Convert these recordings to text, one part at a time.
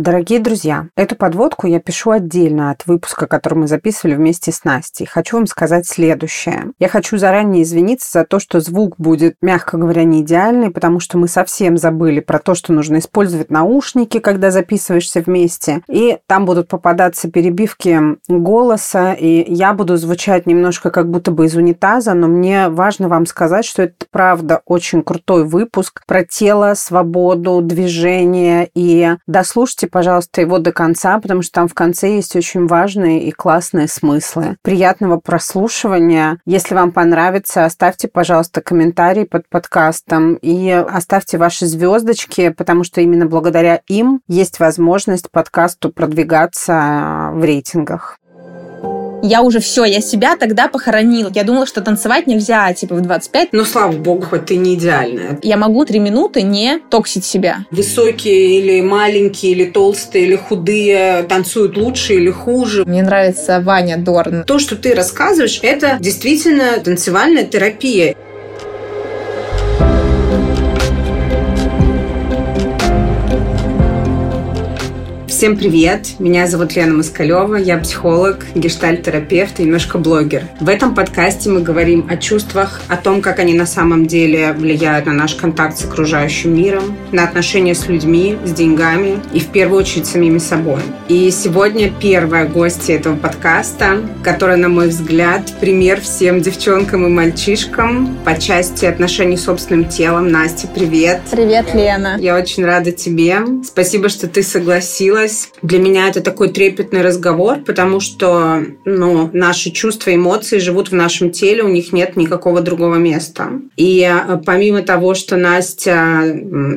Дорогие друзья, эту подводку я пишу отдельно от выпуска, который мы записывали вместе с Настей. Хочу вам сказать следующее. Я хочу заранее извиниться за то, что звук будет, мягко говоря, не идеальный, потому что мы совсем забыли про то, что нужно использовать наушники, когда записываешься вместе. И там будут попадаться перебивки голоса, и я буду звучать немножко как будто бы из унитаза, но мне важно вам сказать, что это правда очень крутой выпуск про тело, свободу, движение. И дослушайте пожалуйста, его до конца, потому что там в конце есть очень важные и классные смыслы. Приятного прослушивания. Если вам понравится, оставьте, пожалуйста, комментарий под подкастом и оставьте ваши звездочки, потому что именно благодаря им есть возможность подкасту продвигаться в рейтингах я уже все, я себя тогда похоронила. Я думала, что танцевать нельзя, типа, в 25. Ну, слава богу, хоть ты не идеальная. Я могу три минуты не токсить себя. Высокие или маленькие, или толстые, или худые танцуют лучше или хуже. Мне нравится Ваня Дорн. То, что ты рассказываешь, это действительно танцевальная терапия. Всем привет! Меня зовут Лена Москалева, я психолог, гештальт-терапевт и немножко блогер. В этом подкасте мы говорим о чувствах, о том, как они на самом деле влияют на наш контакт с окружающим миром, на отношения с людьми, с деньгами и в первую очередь самими собой. И сегодня первая гостья этого подкаста, которая, на мой взгляд, пример всем девчонкам и мальчишкам по части отношений с собственным телом. Настя, привет! Привет, Лена! Я очень рада тебе. Спасибо, что ты согласилась случилось. Для меня это такой трепетный разговор, потому что ну, наши чувства, эмоции живут в нашем теле, у них нет никакого другого места. И э, помимо того, что Настя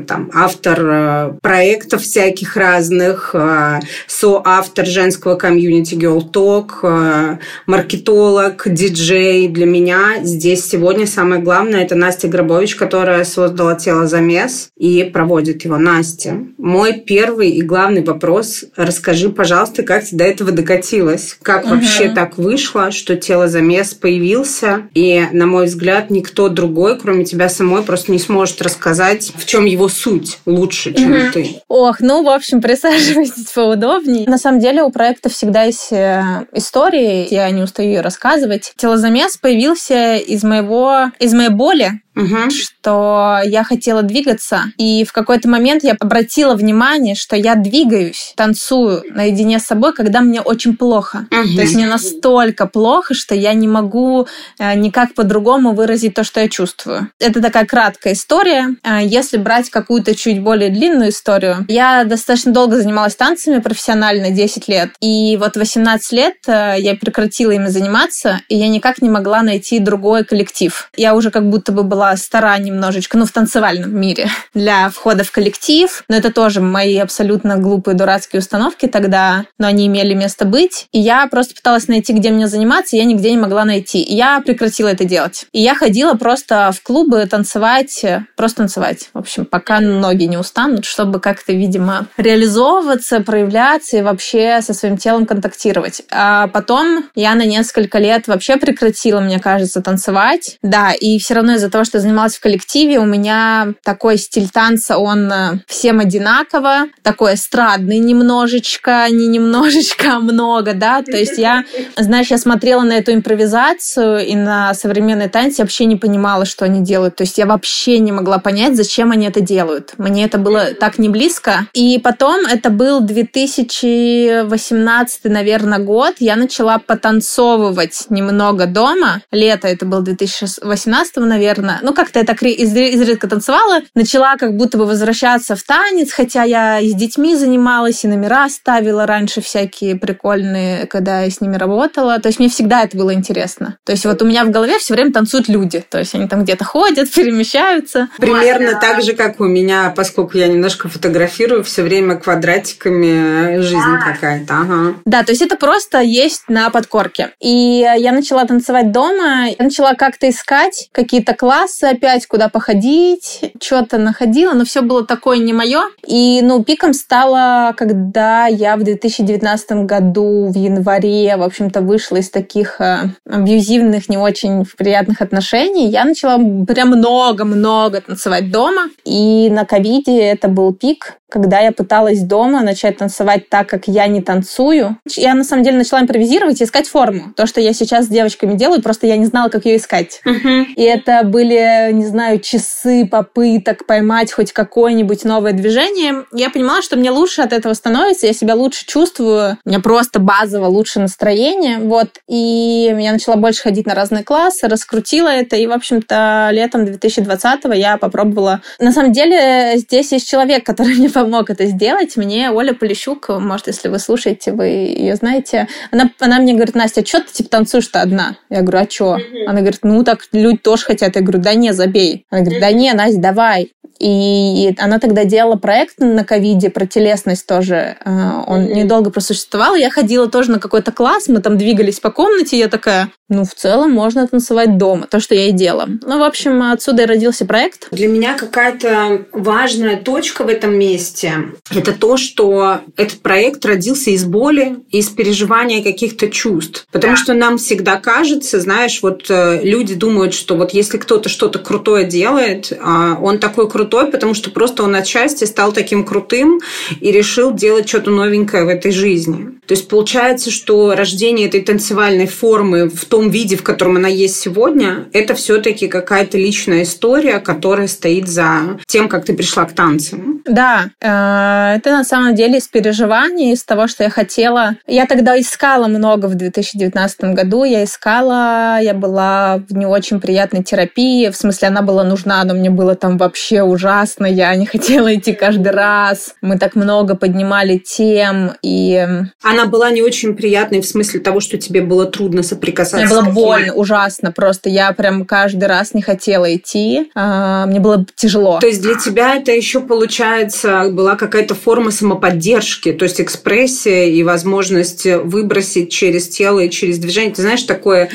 там, автор э, проектов всяких разных, э, соавтор женского комьюнити Girl Talk, маркетолог, диджей, для меня здесь сегодня самое главное – это Настя Гробович, которая создала тело замес и проводит его. Настя, мой первый и главный вопрос вопрос. Расскажи, пожалуйста, как ты до этого докатилась? Как угу. вообще так вышло, что телозамес появился? И, на мой взгляд, никто другой, кроме тебя самой, просто не сможет рассказать, в чем его суть лучше, чем угу. ты. Ох, ну, в общем, присаживайтесь поудобнее. На самом деле у проекта всегда есть э, истории, я не устаю ее рассказывать. Телозамес появился из моего, из моей боли, угу. что я хотела двигаться. И в какой-то момент я обратила внимание, что я двигаюсь, танцую наедине с собой, когда мне очень плохо. Угу. То есть мне настолько плохо, что я не могу э, никак по-другому выразить то, что я чувствую. Это такая краткая история. Э, если брать какую-то чуть более длинную историю, я достаточно долго занималась танцами профессионально, 10 лет. И вот 18 лет э, я прекратила ими заниматься, и я никак не могла найти другой коллектив. Я уже как будто бы была была стара немножечко, ну, в танцевальном мире, для входа в коллектив. Но это тоже мои абсолютно глупые, дурацкие установки тогда, но они имели место быть. И я просто пыталась найти, где мне заниматься, и я нигде не могла найти. И я прекратила это делать. И я ходила просто в клубы танцевать, просто танцевать. В общем, пока ноги не устанут, чтобы как-то, видимо, реализовываться, проявляться и вообще со своим телом контактировать. А потом я на несколько лет вообще прекратила, мне кажется, танцевать. Да, и все равно из-за того, что что занималась в коллективе, у меня такой стиль танца, он э, всем одинаково, такой эстрадный немножечко, не немножечко, а много, да, то есть я, знаешь, я смотрела на эту импровизацию и на современный танец, я вообще не понимала, что они делают, то есть я вообще не могла понять, зачем они это делают. Мне это было так не близко. И потом, это был 2018, наверное, год, я начала потанцовывать немного дома. Лето это был 2018, наверное ну, как-то я так изредка танцевала, начала как будто бы возвращаться в танец, хотя я и с детьми занималась, и номера ставила раньше всякие прикольные, когда я с ними работала. То есть мне всегда это было интересно. То есть вот у меня в голове все время танцуют люди. То есть они там где-то ходят, перемещаются. Примерно так же, как у меня, поскольку я немножко фотографирую, все время квадратиками жизнь какая-то. Ага. Да, то есть это просто есть на подкорке. И я начала танцевать дома, я начала как-то искать какие-то классы, классы опять, куда походить, что-то находила, но все было такое не мое. И, ну, пиком стало, когда я в 2019 году в январе, в общем-то, вышла из таких э, абьюзивных, не очень приятных отношений. Я начала прям много-много танцевать дома. И на ковиде это был пик, когда я пыталась дома начать танцевать так, как я не танцую. Я на самом деле начала импровизировать и искать форму. То, что я сейчас с девочками делаю, просто я не знала, как ее искать. Uh-huh. И это были, не знаю, часы попыток поймать хоть какое-нибудь новое движение. Я понимала, что мне лучше от этого становится, я себя лучше чувствую, у меня просто базово лучше настроение. Вот. И я начала больше ходить на разные классы, раскрутила это, и, в общем-то, летом 2020 я попробовала. На самом деле, здесь есть человек, который мне помог это сделать. Мне Оля Полищук, может, если вы слушаете, вы ее знаете, она, она мне говорит, Настя, а что ты типа танцуешь-то одна? Я говорю, а что? Она говорит, ну так люди тоже хотят. Я говорю, да не, забей. Она говорит, да не, Настя, давай. И она тогда делала проект на ковиде про телесность тоже. А, он mm-hmm. недолго просуществовал. Я ходила тоже на какой-то класс, мы там двигались по комнате, я такая, ну, в целом можно танцевать дома, то, что я и делала. Ну, в общем, отсюда и родился проект. Для меня какая-то важная точка в этом месте – это то, что этот проект родился из боли, из переживания каких-то чувств. Потому да. что нам всегда кажется, знаешь, вот э, люди думают, что вот если кто-то что-то крутое делает, а он такой крутой, потому что просто он отчасти стал таким крутым и решил делать что-то новенькое в этой жизни. То есть получается, что рождение этой танцевальной формы в том виде, в котором она есть сегодня, это все-таки какая-то личная история, которая стоит за тем, как ты пришла к танцам. Да, э, это на самом деле из переживаний, из того, что я хотела. Я тогда искала много в 2019 году. Я искала, я была в не очень приятной терапии. В смысле, она была нужна, но мне было там вообще ужасно. Я не хотела идти каждый раз. Мы так много поднимали тем. И... Она была не очень приятной в смысле того, что тебе было трудно соприкасаться. Мне было больно, ужасно. Просто я прям каждый раз не хотела идти. А, мне было тяжело. То есть для тебя это еще получается была какая-то форма самоподдержки, то есть экспрессия и возможность выбросить через тело и через движение. Ты знаешь, такое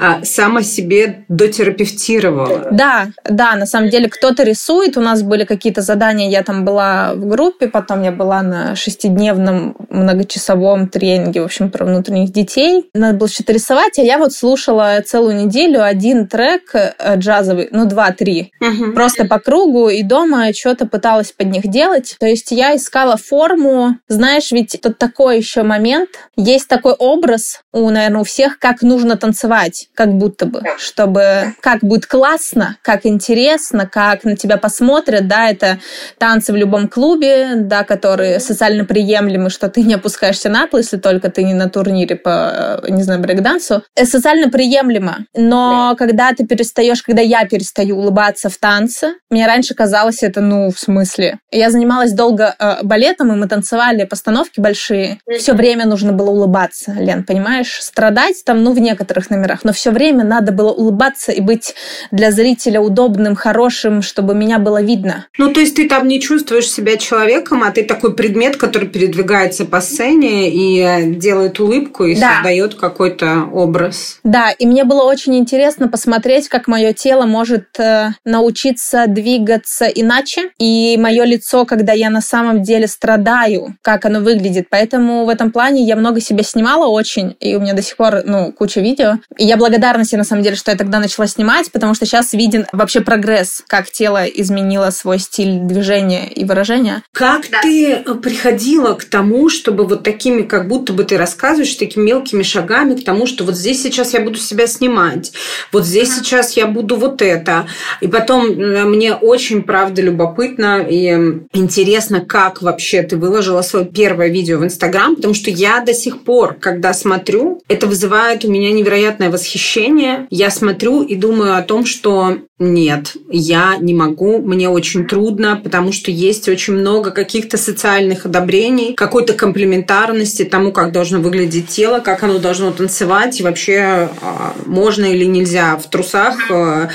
а, само себе дотерапевтировала. Да, да, на самом деле кто-то рисует. У нас были какие-то задания. Я там была в группе, потом я была на шестидневном многочасовом тренинге, в общем, про внутренних детей. Надо было что-то рисовать, а я вот слушала целую неделю один трек э, джазовый, ну, два-три, угу. просто по кругу, и дома что-то пыталась под них делать. То есть я искала форму. Знаешь, ведь тут такой еще момент. Есть такой образ у, наверное, у всех, как нужно танцевать, как будто бы, чтобы как будет классно, как интересно, как на тебя посмотрят, да, это танцы в любом клубе, да, которые социально приемлемы, что ты не опускаешься на пол, если только ты не на турнире по, э, не знаю, брейкдансу. Э, социально приемлемо. Но когда ты перестаешь, когда я перестаю улыбаться в танце, мне раньше казалось это, ну, в смысле. Я занималась долго э, балетом, и мы танцевали постановки большие. Все время нужно было улыбаться, Лен, понимаешь? Страдать там, ну, в некоторых номерах, но все время надо было улыбаться и быть для зрителя удобным, хорошим, чтобы меня было видно. Ну, то есть ты там не чувствуешь себя человеком, а ты такой предмет, который передвигается по сцене и э, делает улыбку и да. создает какой-то образ. Да, и мне было очень интересно посмотреть, как мое тело может э, научиться двигаться иначе, и мое лицо, когда я на самом деле страдаю, как оно выглядит. Поэтому в этом плане я много себя снимала очень, и у меня до сих пор, ну, куча видео. И я благодарна себе, на самом деле, что я тогда начала снимать, потому что сейчас виден вообще прогресс, как тело изменило свой стиль движения и выражения. Как да. ты приходила к тому, чтобы вот такими, как будто бы ты рассказываешь, такими мелкими шагами к тому, что вот здесь сейчас я буду себя снимать, вот здесь mm-hmm. сейчас я буду вот это. И потом э, мне очень, правда, любопытно и интересно, как вообще ты выложила свое первое видео в Инстаграм, потому что я до сих пор, когда смотрю, это вызывает у меня невероятное восхищение. Я смотрю и думаю о том, что нет, я не могу, мне очень трудно, потому что есть очень много каких-то социальных одобрений, какой-то комплементарности тому, как должно выглядеть тело, как оно должно танцевать, и вообще а, можно или нельзя в трусах а,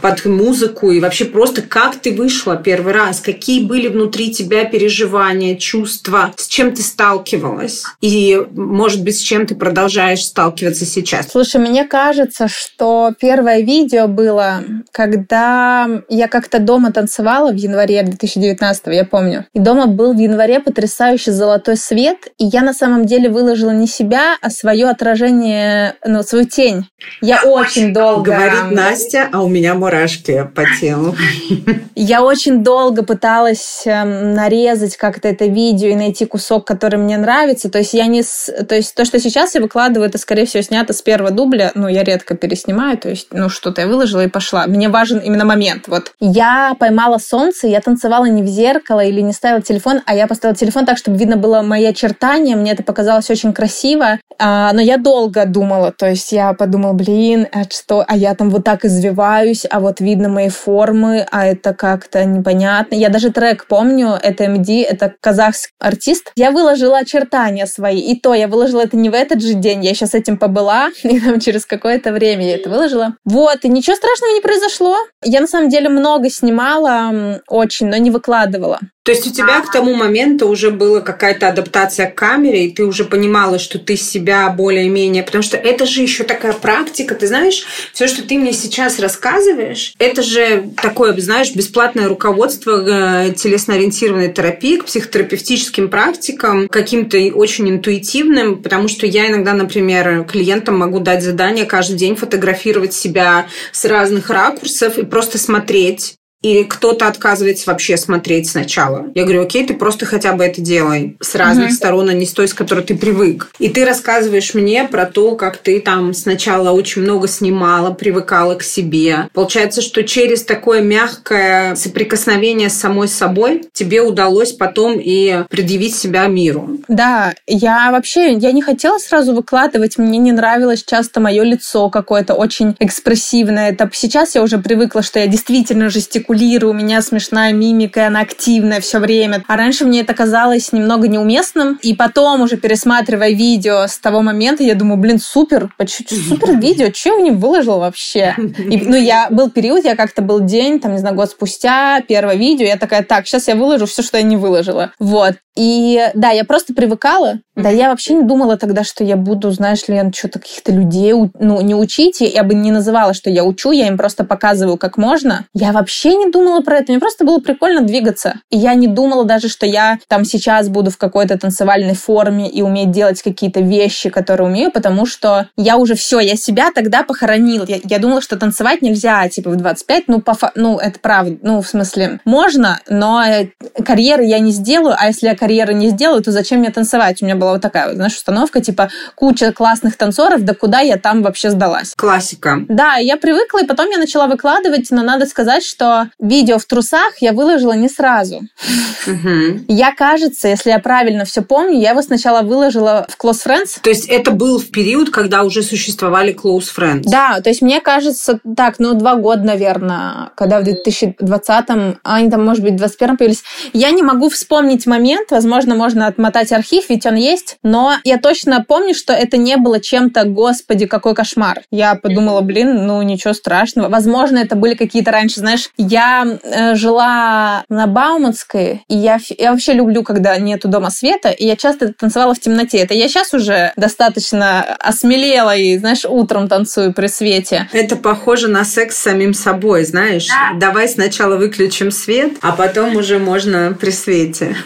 под музыку, и вообще просто как ты вышла первый раз, какие были внутри тебя переживания, чувства, с чем ты сталкивалась, и, может быть, с чем ты продолжаешь сталкиваться сейчас. Слушай, мне кажется, что первое видео было, как когда я как-то дома танцевала в январе 2019, я помню. И дома был в январе потрясающий золотой свет, и я на самом деле выложила не себя, а свое отражение, ну, свою тень. Я очень долго... Говорит Настя, а у меня мурашки по телу. Я очень долго пыталась эм, нарезать как-то это видео и найти кусок, который мне нравится. То есть я не... То есть то, что сейчас я выкладываю, это, скорее всего, снято с первого дубля. Ну, я редко переснимаю. То есть, ну, что-то я выложила и пошла. Мне важен именно момент. Вот. Я поймала солнце, я танцевала не в зеркало или не ставила телефон, а я поставила телефон так, чтобы видно было мои очертания. Мне это показалось очень красиво. А, но я долго думала. То есть я подумала, блин, а что? А я там вот так извиваюсь, а вот видно мои формы, а это как-то непонятно. Я даже трек помню, это MD, это казахский артист. Я выложила очертания свои, и то я выложила это не в этот же день, я сейчас этим побыла, и там через какое-то время я это выложила. Вот, и ничего страшного не произошло. Я на самом деле много снимала, очень, но не выкладывала. То есть у тебя к тому моменту уже была какая-то адаптация к камере, и ты уже понимала, что ты себя более-менее... Потому что это же еще такая практика. Ты знаешь, все, что ты мне сейчас рассказываешь, это же такое, знаешь, бесплатное руководство э, телесно-ориентированной терапии к психотерапевтическим практикам, каким-то очень интуитивным, потому что я иногда, например, клиентам могу дать задание каждый день фотографировать себя с разных ракурсов и просто смотреть или кто-то отказывается вообще смотреть сначала. Я говорю, окей, ты просто хотя бы это делай с разных угу. сторон, а не с той, с которой ты привык. И ты рассказываешь мне про то, как ты там сначала очень много снимала, привыкала к себе. Получается, что через такое мягкое соприкосновение с самой собой тебе удалось потом и предъявить себя миру. Да, я вообще, я не хотела сразу выкладывать, мне не нравилось часто мое лицо какое-то очень экспрессивное. Это сейчас я уже привыкла, что я действительно жестикулирую жестикулирую, у меня смешная мимика, она активная все время. А раньше мне это казалось немного неуместным. И потом, уже пересматривая видео с того момента, я думаю, блин, супер, супер видео, что я не выложил вообще? И, ну, я был период, я как-то был день, там, не знаю, год спустя, первое видео, я такая, так, сейчас я выложу все, что я не выложила. Вот. И да, я просто привыкала. Да, я вообще не думала тогда, что я буду, знаешь ли, что-то каких-то людей ну, не учить. Я бы не называла, что я учу, я им просто показываю, как можно. Я вообще не думала про это. Мне просто было прикольно двигаться. И я не думала даже, что я там сейчас буду в какой-то танцевальной форме и уметь делать какие-то вещи, которые умею, потому что я уже все, я себя тогда похоронила. Я, я думала, что танцевать нельзя, типа, в 25. Ну, по, ну, это правда. Ну, в смысле, можно, но карьеры я не сделаю, а если я карьеры не сделаю, то зачем мне танцевать? У меня была вот такая, вот, знаешь, установка, типа, куча классных танцоров, да куда я там вообще сдалась? Классика. Да, я привыкла, и потом я начала выкладывать, но надо сказать, что видео в трусах я выложила не сразу. Угу. Я, кажется, если я правильно все помню, я его сначала выложила в Close Friends. То есть это был в период, когда уже существовали Close Friends? Да, то есть мне кажется, так, ну, два года, наверное, когда в 2020-м, а они там, может быть, в 2021-м появились. Я не могу вспомнить момент, возможно, можно отмотать архив, ведь он есть, но я точно помню, что это не было чем-то, господи, какой кошмар. Я подумала, блин, ну ничего страшного. Возможно, это были какие-то раньше, знаешь, я э, жила на Бауманской, и я, я вообще люблю, когда нету дома света, и я часто танцевала в темноте. Это я сейчас уже достаточно осмелела и, знаешь, утром танцую при свете. Это похоже на секс с самим собой, знаешь. Да. Давай сначала выключим свет, а потом уже можно при свете.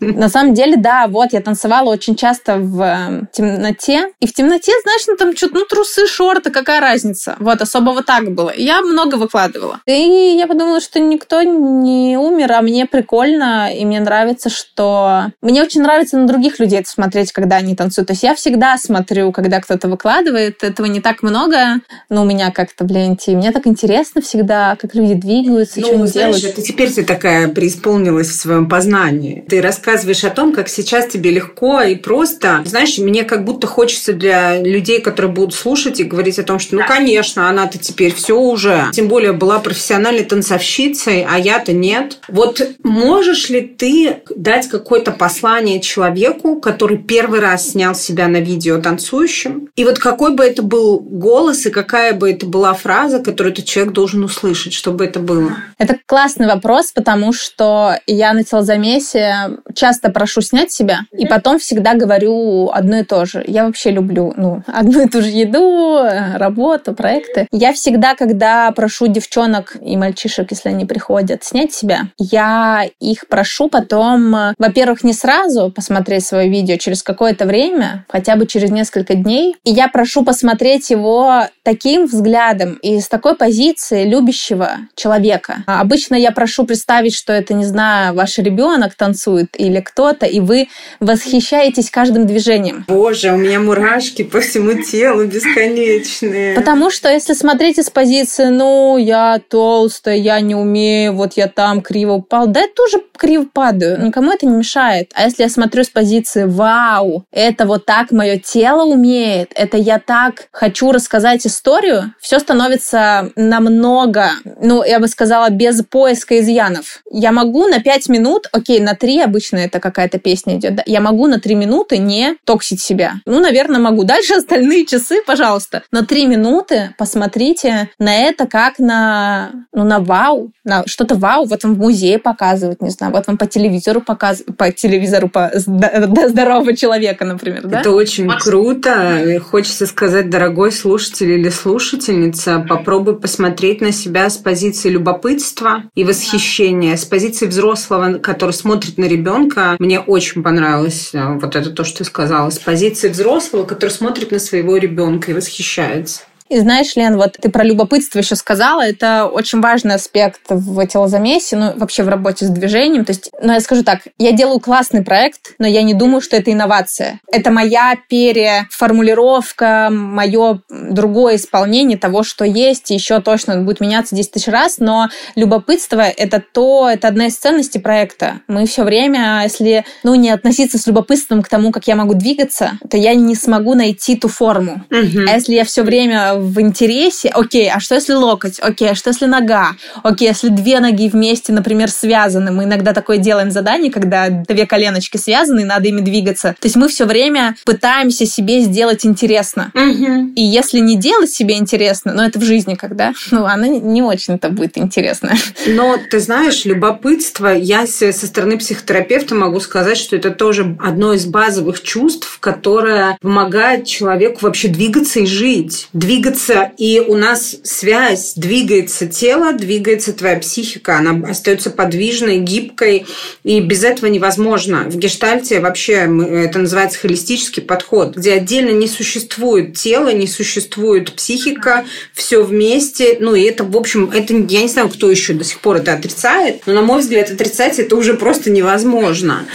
На самом деле, да, вот я танцевала очень часто в эм, темноте. И в темноте, знаешь, ну там что-то, ну трусы, шорты, какая разница. Вот, особо вот так было. Я много выкладывала. И я подумала, что никто не умер, а мне прикольно, и мне нравится, что... Мне очень нравится на других людей это смотреть, когда они танцуют. То есть я всегда смотрю, когда кто-то выкладывает. Этого не так много, но у меня как-то в ленте. И мне так интересно всегда, как люди двигаются, ну, что они знаешь, делают. Это теперь ты такая преисполнилась в своем познании. Ты рассказываешь о том, как сейчас тебе легко и просто. Знаешь, мне как будто хочется для людей, которые будут слушать и говорить о том, что, ну, конечно, она-то теперь все уже. Тем более была профессиональной танцовщицей танцовщицей, а я-то нет. Вот можешь ли ты дать какое-то послание человеку, который первый раз снял себя на видео танцующим? И вот какой бы это был голос и какая бы это была фраза, которую этот человек должен услышать, чтобы это было? Это классный вопрос, потому что я на телозамесе часто прошу снять себя, и потом всегда говорю одно и то же. Я вообще люблю ну, одну и ту же еду, работу, проекты. Я всегда, когда прошу девчонок и мальчишек, если они приходят, снять себя, я их прошу потом, во-первых, не сразу посмотреть свое видео, через какое-то время, хотя бы через несколько дней. И я прошу посмотреть его таким взглядом и с такой позиции любящего человека. Обычно я прошу представить, что это, не знаю, ваш ребенок танцует или кто-то, и вы восхищаетесь каждым движением. Боже, у меня мурашки по всему телу бесконечные. Потому что если смотреть из позиции, ну, я толстая, я не умею, вот я там криво упал, да я тоже криво падаю, никому это не мешает. А если я смотрю с позиции, вау, это вот так мое тело умеет, это я так хочу рассказать историю, все становится намного, ну, я бы сказала, без поиска изъянов. Я могу на 5 минут, окей, на 3 обычно это какая-то песня идет, да, я могу на 3 минуты не токсить себя. Ну, наверное, могу. Дальше остальные часы, пожалуйста. На 3 минуты посмотрите на это как на, ну, на вау, на что-то вау, вот вам в музее показывают, не знаю, вот вам по телевизору показывают, по телевизору по здорового человека, например, да? Это очень Макс. круто. Хочется сказать, дорогой слушатель или слушательница, попробуй посмотреть на себя с позиции любопытства и восхищения, с позиции взрослого, который смотрит на ребенка. Мне очень понравилось э, вот это то, что ты сказала. С позиции взрослого, который смотрит на своего ребенка и восхищается. И знаешь, Лен, вот ты про любопытство еще сказала, это очень важный аспект в телозамесе, ну, вообще в работе с движением. То есть, ну, я скажу так, я делаю классный проект, но я не думаю, что это инновация. Это моя переформулировка, мое другое исполнение того, что есть, и еще точно он будет меняться 10 тысяч раз, но любопытство — это то, это одна из ценностей проекта. Мы все время, если, ну, не относиться с любопытством к тому, как я могу двигаться, то я не смогу найти ту форму. Угу. А если я все время в интересе, окей, а что если локоть? Окей, а что если нога? Окей, если две ноги вместе, например, связаны, мы иногда такое делаем задание, когда две коленочки связаны, и надо ими двигаться. То есть мы все время пытаемся себе сделать интересно. Угу. И если не делать себе интересно, но это в жизни когда, ну, она не очень-то будет интересна. Но ты знаешь, любопытство, я со стороны психотерапевта могу сказать, что это тоже одно из базовых чувств, которое помогает человеку вообще двигаться и жить. Двигаться двигаться, и у нас связь, двигается тело, двигается твоя психика, она остается подвижной, гибкой, и без этого невозможно. В гештальте вообще это называется холистический подход, где отдельно не существует тело, не существует психика, все вместе, ну и это, в общем, это, я не знаю, кто еще до сих пор это отрицает, но, на мой взгляд, отрицать это уже просто невозможно.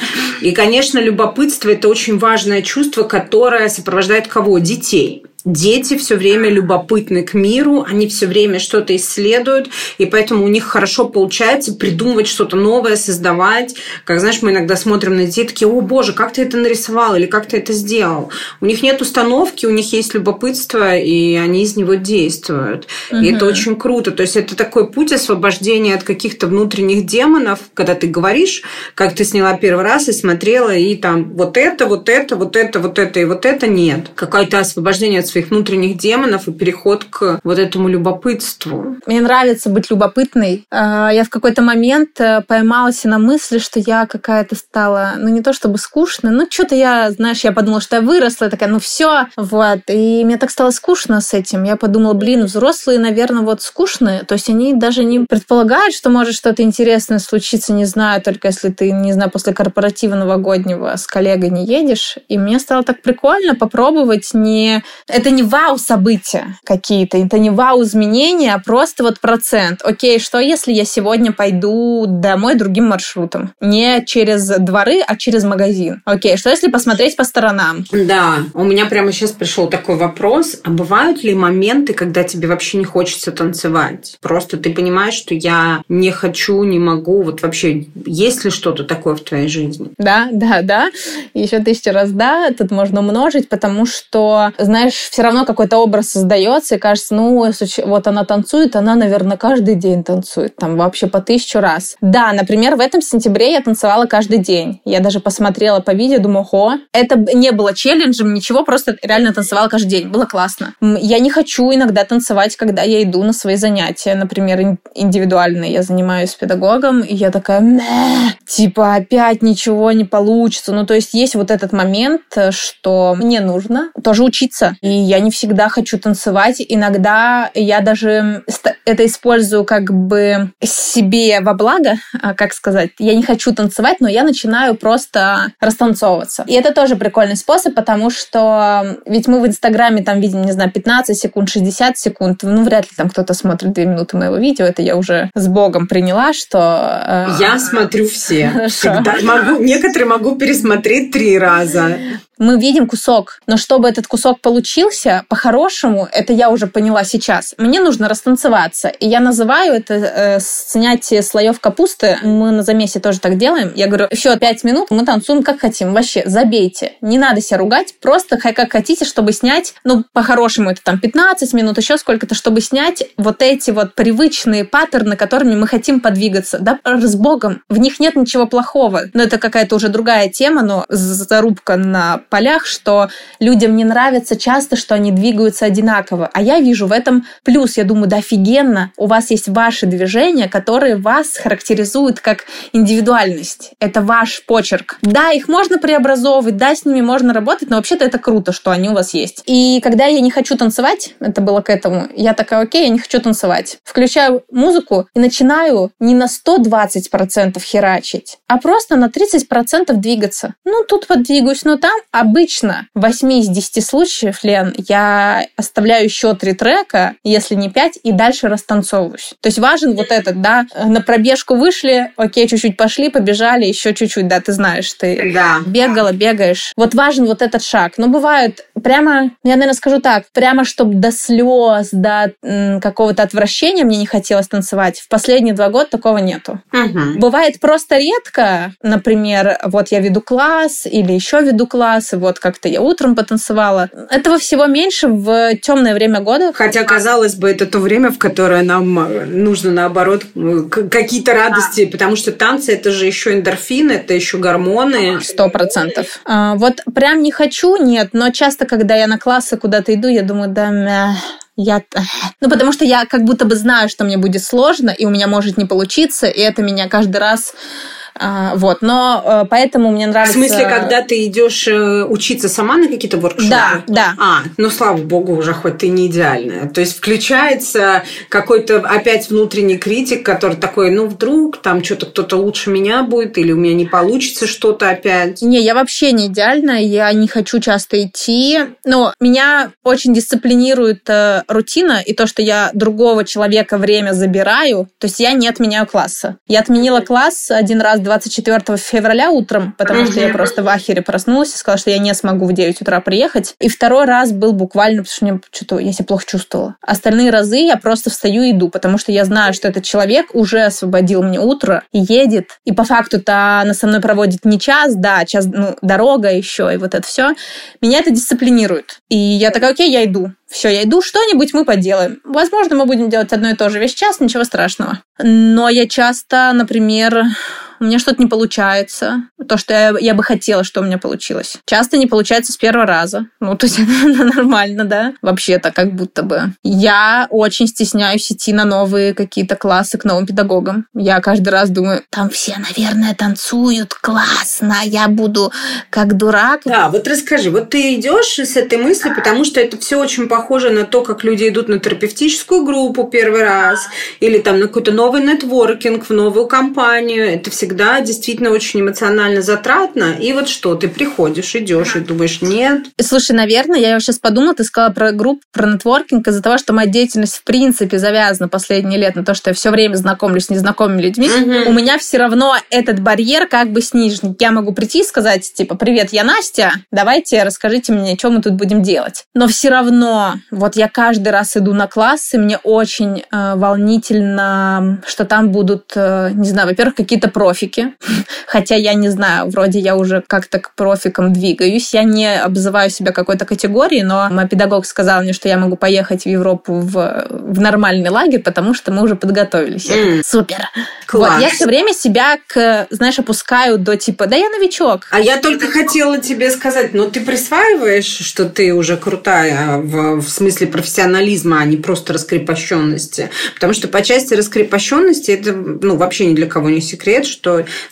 И, конечно, любопытство – это очень важное чувство, которое сопровождает кого? Детей. Дети все время любопытны к миру, они все время что-то исследуют, и поэтому у них хорошо получается придумывать что-то новое, создавать. Как знаешь, мы иногда смотрим на детей такие, о боже, как ты это нарисовал или как ты это сделал. У них нет установки, у них есть любопытство, и они из него действуют. Угу. И это очень круто. То есть это такой путь освобождения от каких-то внутренних демонов, когда ты говоришь, как ты сняла первый раз и смотрела, и там вот это, вот это, вот это, вот это и вот это нет. Какое-то освобождение от своих внутренних демонов и переход к вот этому любопытству. Мне нравится быть любопытной. А, я в какой-то момент э, поймалась на мысли, что я какая-то стала, ну не то чтобы скучная, но что-то я, знаешь, я подумала, что я выросла, такая, ну все, вот. И мне так стало скучно с этим. Я подумала, блин, взрослые, наверное, вот скучные. То есть они даже не предполагают, что может что-то интересное случиться, не знаю, только если ты, не знаю, после корпоратива новогоднего с коллегой не едешь. И мне стало так прикольно попробовать не это не вау-события какие-то, это не вау-изменения, а просто вот процент. Окей, что если я сегодня пойду домой другим маршрутом? Не через дворы, а через магазин. Окей, что если посмотреть по сторонам? Да, у меня прямо сейчас пришел такой вопрос. А бывают ли моменты, когда тебе вообще не хочется танцевать? Просто ты понимаешь, что я не хочу, не могу. Вот вообще, есть ли что-то такое в твоей жизни? Да, да, да. Еще тысячу раз да. Тут можно умножить, потому что, знаешь, все равно какой-то образ создается, и кажется, ну, вот она танцует, она, наверное, каждый день танцует, там вообще по тысячу раз. Да, например, в этом сентябре я танцевала каждый день. Я даже посмотрела по видео, думаю, хо, это не было челленджем, ничего, просто реально танцевала каждый день. Было классно. Я не хочу иногда танцевать, когда я иду на свои занятия, например, индивидуальные. Я занимаюсь с педагогом, и я такая, типа, опять ничего не получится. Ну, то есть есть вот этот момент, что мне нужно тоже учиться. И я не всегда хочу танцевать. Иногда я даже это использую как бы себе во благо, а, как сказать. Я не хочу танцевать, но я начинаю просто растанцовываться. И это тоже прикольный способ, потому что ведь мы в Инстаграме там видим, не знаю, 15 секунд, 60 секунд. Ну, вряд ли там кто-то смотрит 2 минуты моего видео. Это я уже с Богом приняла, что... Э... Я смотрю все. Всегда могу, некоторые могу пересмотреть три раза мы видим кусок, но чтобы этот кусок получился, по-хорошему, это я уже поняла сейчас, мне нужно растанцеваться. И я называю это э, снятие слоев капусты. Мы на замесе тоже так делаем. Я говорю, еще пять минут, мы танцуем как хотим. Вообще, забейте. Не надо себя ругать, просто как хотите, чтобы снять, ну, по-хорошему, это там 15 минут, еще сколько-то, чтобы снять вот эти вот привычные паттерны, которыми мы хотим подвигаться. Да, с Богом. В них нет ничего плохого. Но это какая-то уже другая тема, но зарубка на полях, что людям не нравится часто, что они двигаются одинаково. А я вижу в этом плюс. Я думаю, да офигенно, у вас есть ваши движения, которые вас характеризуют как индивидуальность. Это ваш почерк. Да, их можно преобразовывать, да, с ними можно работать, но вообще-то это круто, что они у вас есть. И когда я не хочу танцевать, это было к этому, я такая, окей, я не хочу танцевать. Включаю музыку и начинаю не на 120% херачить, а просто на 30% двигаться. Ну, тут подвигаюсь, но там, а обычно в 8 из 10 случаев, Лен, я оставляю еще три трека, если не 5, и дальше растанцовываюсь. То есть важен вот этот, да, на пробежку вышли, окей, чуть-чуть пошли, побежали, еще чуть-чуть, да, ты знаешь, ты да. бегала, бегаешь. Вот важен вот этот шаг. Но бывает прямо, я, наверное, скажу так, прямо чтобы до слез, до какого-то отвращения мне не хотелось танцевать. В последние два года такого нету. Угу. Бывает просто редко, например, вот я веду класс или еще веду класс, и вот как-то я утром потанцевала. Этого всего меньше в темное время года. Хотя, казалось бы, это то время, в которое нам э, нужно, наоборот, какие-то радости, а. потому что танцы – это же еще эндорфины, это еще гормоны. Сто процентов. А, вот прям не хочу, нет, но часто, когда я на классы куда-то иду, я думаю, да, мя, я... Ну, потому что я как будто бы знаю, что мне будет сложно, и у меня может не получиться, и это меня каждый раз вот, но э, поэтому мне нравится... В смысле, когда ты идешь э, учиться сама на какие-то воркшопы? Да, да. А, ну, слава богу, уже хоть ты не идеальная. То есть включается какой-то опять внутренний критик, который такой, ну, вдруг там что-то кто-то лучше меня будет, или у меня не получится что-то опять. Не, я вообще не идеальная, я не хочу часто идти. Но меня очень дисциплинирует э, рутина и то, что я другого человека время забираю. То есть я не отменяю класса. Я отменила класс один раз 24 февраля утром, потому что я просто в ахере проснулась и сказала, что я не смогу в 9 утра приехать. И второй раз был буквально, потому что мне что-то, я себя плохо чувствовала. Остальные разы я просто встаю и иду, потому что я знаю, что этот человек уже освободил мне утро едет. И по факту-то она со мной проводит не час, да, час, ну, дорога еще, и вот это все. Меня это дисциплинирует. И я такая, окей, я иду. Все, я иду, что-нибудь мы поделаем. Возможно, мы будем делать одно и то же весь час, ничего страшного. Но я часто, например, у меня что-то не получается, то, что я, я бы хотела, что у меня получилось. Часто не получается с первого раза. Ну, то есть это нормально, да? Вообще-то, как будто бы. Я очень стесняюсь идти на новые какие-то классы к новым педагогам. Я каждый раз думаю, там все, наверное, танцуют классно, а я буду как дурак. Да, вот расскажи, вот ты идешь с этой мыслью, потому что это все очень похоже на то, как люди идут на терапевтическую группу первый раз, или там на какой-то новый нетворкинг, в новую компанию. Это всегда всегда действительно очень эмоционально затратно. И вот что, ты приходишь, идешь и думаешь, нет. Слушай, наверное, я сейчас подумала, ты сказала про группу, про нетворкинг из-за того, что моя деятельность в принципе завязана последние лет на то, что я все время знакомлюсь с незнакомыми людьми. Угу. У меня все равно этот барьер как бы снижен. Я могу прийти и сказать, типа, привет, я Настя, давайте расскажите мне, что мы тут будем делать. Но все равно, вот я каждый раз иду на классы, мне очень э, волнительно, что там будут, э, не знаю, во-первых, какие-то просьбы профики. Хотя я не знаю, вроде я уже как-то к профикам двигаюсь. Я не обзываю себя какой-то категорией, но мой педагог сказал мне, что я могу поехать в Европу в, в нормальный лагерь, потому что мы уже подготовились. Mm. Супер! Класс. Вот, я все время себя, к, знаешь, опускаю до типа, да я новичок. А я только хотела тебе сказать, ну ты присваиваешь, что ты уже крутая в, в смысле профессионализма, а не просто раскрепощенности. Потому что по части раскрепощенности это ну, вообще ни для кого не секрет, что,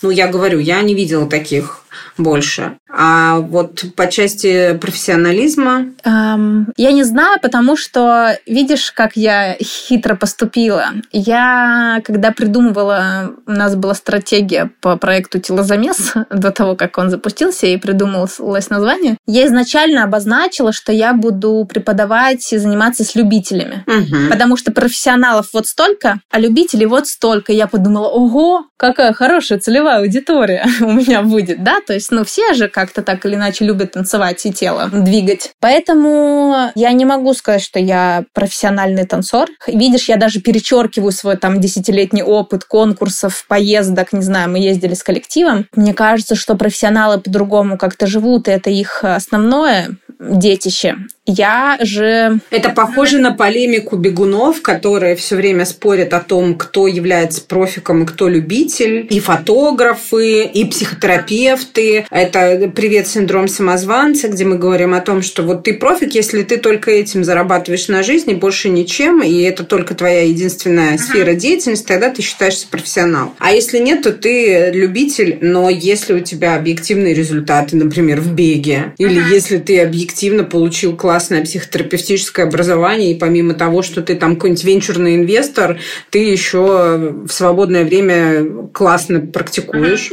ну, я говорю, я не видела таких больше. А вот по части профессионализма? Um, я не знаю, потому что видишь, как я хитро поступила. Я, когда придумывала, у нас была стратегия по проекту «Телозамес» до того, как он запустился и придумалось название, я изначально обозначила, что я буду преподавать и заниматься с любителями. Uh-huh. Потому что профессионалов вот столько, а любителей вот столько. Я подумала, ого, какая хорошая целевая аудитория у меня будет, да? То есть, ну, все же как-то так или иначе любят танцевать и тело двигать. Поэтому я не могу сказать, что я профессиональный танцор. Видишь, я даже перечеркиваю свой там десятилетний опыт конкурсов, поездок, не знаю, мы ездили с коллективом. Мне кажется, что профессионалы по-другому как-то живут, и это их основное детище. Я же... Это похоже на полемику бегунов, которые все время спорят о том, кто является профиком и кто любитель. И фотографы, и психотерапевты. Это «Привет, синдром самозванца», где мы говорим о том, что вот ты профик, если ты только этим зарабатываешь на жизнь и больше ничем, и это только твоя единственная сфера деятельности, тогда ты считаешься профессионал. А если нет, то ты любитель, но если у тебя объективные результаты, например, в беге, или если ты объективно получил класс классное психотерапевтическое образование, и помимо того, что ты там какой-нибудь венчурный инвестор, ты еще в свободное время классно практикуешь.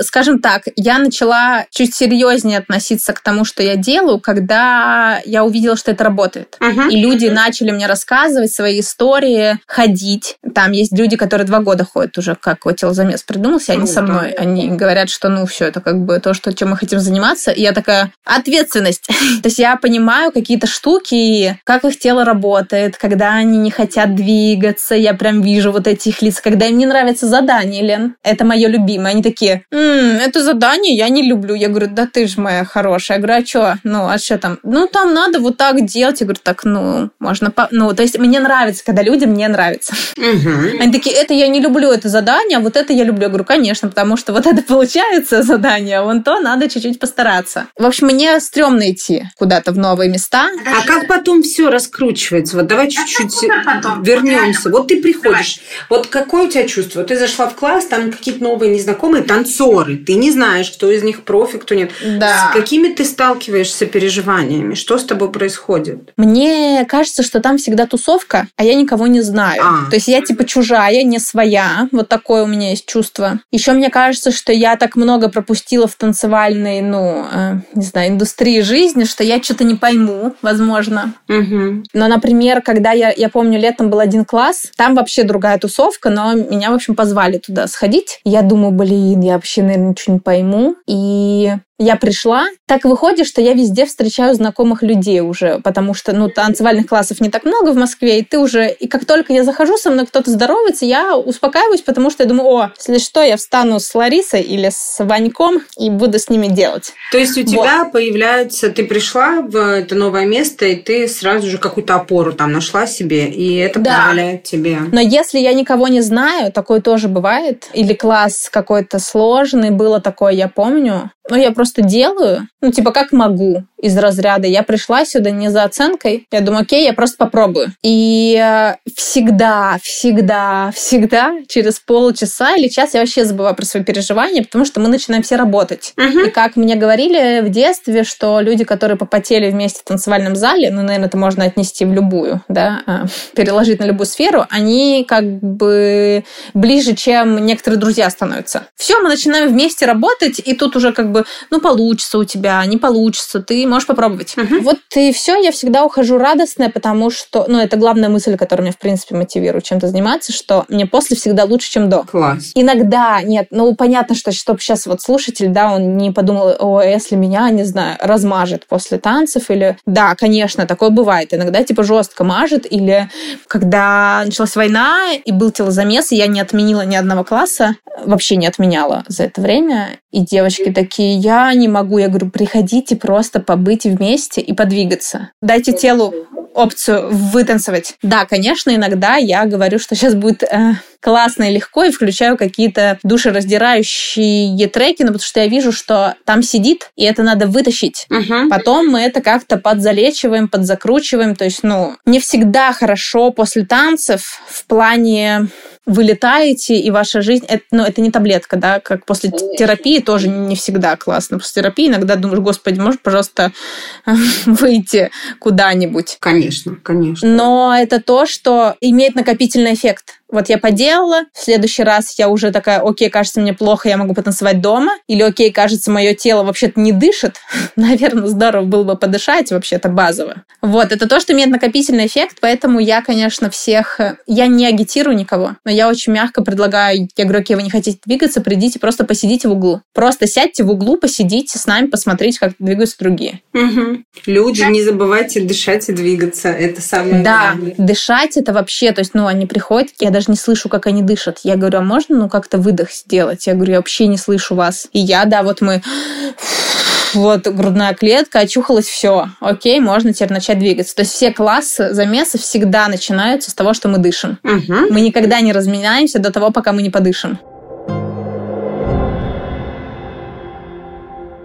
Скажем так, я начала чуть серьезнее относиться к тому, что я делаю, когда я увидела, что это работает. Uh-huh. И люди начали мне рассказывать свои истории, ходить. Там есть люди, которые два года ходят уже, как вот телозамес придумался, они со мной. Они говорят, что ну все, это как бы то, что, чем мы хотим заниматься. И я такая, ответственность. То есть я понимаю, какие-то штуки, как их тело работает, когда они не хотят двигаться. Я прям вижу вот этих лиц, когда им не нравится задание, Лен. Это мое любимое. Они такие, М, это задание я не люблю. Я говорю, да ты же моя хорошая. Я говорю, а что? Ну, а что там? Ну, там надо вот так делать. Я говорю, так, ну, можно... По... Ну, то есть мне нравится, когда людям мне нравится. Угу. Они такие, это я не люблю, это задание, а вот это я люблю. Я говорю, конечно, потому что вот это получается задание, а вон то надо чуть-чуть постараться. В общем, мне стрёмно идти куда-то в новые места, места. А как потом все раскручивается? Вот давай чуть-чуть вернемся. Вот ты приходишь. Вот какое у тебя чувство? Ты зашла в класс, там какие-то новые незнакомые танцоры. Ты не знаешь, кто из них профи, кто нет. Да. С какими ты сталкиваешься переживаниями? Что с тобой происходит? Мне кажется, что там всегда тусовка, а я никого не знаю. А. То есть я типа чужая, не своя. Вот такое у меня есть чувство. Еще мне кажется, что я так много пропустила в танцевальной, ну, э, не знаю, индустрии жизни, что я что-то не пойму возможно. Угу. Но, например, когда я, я помню, летом был один класс, там вообще другая тусовка, но меня, в общем, позвали туда сходить. Я думаю, блин, я вообще, наверное, ничего не пойму. И я пришла. Так выходит, что я везде встречаю знакомых людей уже, потому что, ну, танцевальных классов не так много в Москве, и ты уже... И как только я захожу, со мной кто-то здоровается, я успокаиваюсь, потому что я думаю, о, если что, я встану с Ларисой или с Ваньком и буду с ними делать. То есть у тебя вот. появляется... Ты пришла в это новое место, и ты сразу же какую-то опору там нашла себе, и это да. позволяет тебе... Но если я никого не знаю, такое тоже бывает, или класс какой-то сложный, было такое, я помню, но я просто делаю, ну, типа, как могу из разряда. Я пришла сюда не за оценкой. Я думаю, окей, я просто попробую. И э, всегда, всегда, всегда через полчаса или час я вообще забываю про свои переживания, потому что мы начинаем все работать. Uh-huh. И как мне говорили в детстве, что люди, которые попотели вместе в танцевальном зале, ну, наверное, это можно отнести в любую, да, э, переложить на любую сферу, они как бы ближе, чем некоторые друзья становятся. Все, мы начинаем вместе работать, и тут уже как бы, ну, получится у тебя, не получится, ты можешь попробовать. Угу. Вот и все, я всегда ухожу радостная, потому что, ну, это главная мысль, которая меня, в принципе, мотивирует чем-то заниматься, что мне после всегда лучше, чем до. Класс. Иногда, нет, ну, понятно, что чтобы сейчас вот слушатель, да, он не подумал, о, если меня, не знаю, размажет после танцев или... Да, конечно, такое бывает. Иногда, типа, жестко мажет или когда началась война и был телозамес, и я не отменила ни одного класса, вообще не отменяла за это время, и девочки такие, я не могу. Я говорю, приходите просто побыть вместе и подвигаться. Дайте телу опцию вытанцевать. Да, конечно, иногда я говорю, что сейчас будет э, классно и легко, и включаю какие-то душераздирающие треки, но ну, потому что я вижу, что там сидит, и это надо вытащить. Угу. Потом мы это как-то подзалечиваем, подзакручиваем. То есть, ну, не всегда хорошо после танцев в плане вылетаете, и ваша жизнь, это, ну, это не таблетка, да, как после терапии тоже не всегда классно. После терапии иногда думаешь, господи, может, пожалуйста, выйти куда-нибудь. Конечно, конечно. Но это то, что имеет накопительный эффект. Вот я поделала, в следующий раз я уже такая, окей, кажется, мне плохо, я могу потанцевать дома, или окей, кажется, мое тело вообще-то не дышит, наверное, здорово было бы подышать, вообще-то базово. Вот, это то, что имеет накопительный эффект, поэтому я, конечно, всех, я не агитирую никого, но я очень мягко предлагаю, я говорю, окей, вы не хотите двигаться, придите, просто посидите в углу. Просто сядьте в углу, посидите с нами, посмотрите, как двигаются другие. Угу. Люди, не забывайте дышать и двигаться, это самое Да, главное. дышать это вообще, то есть, ну, они приходят, я даже не слышу, как они дышат. Я говорю, а можно, ну, как-то выдох сделать? Я говорю, я вообще не слышу вас. И я, да, вот мы вот грудная клетка, очухалась, все, окей, можно теперь начать двигаться. То есть все классы замеса всегда начинаются с того, что мы дышим. Угу. Мы никогда не разменяемся до того, пока мы не подышим.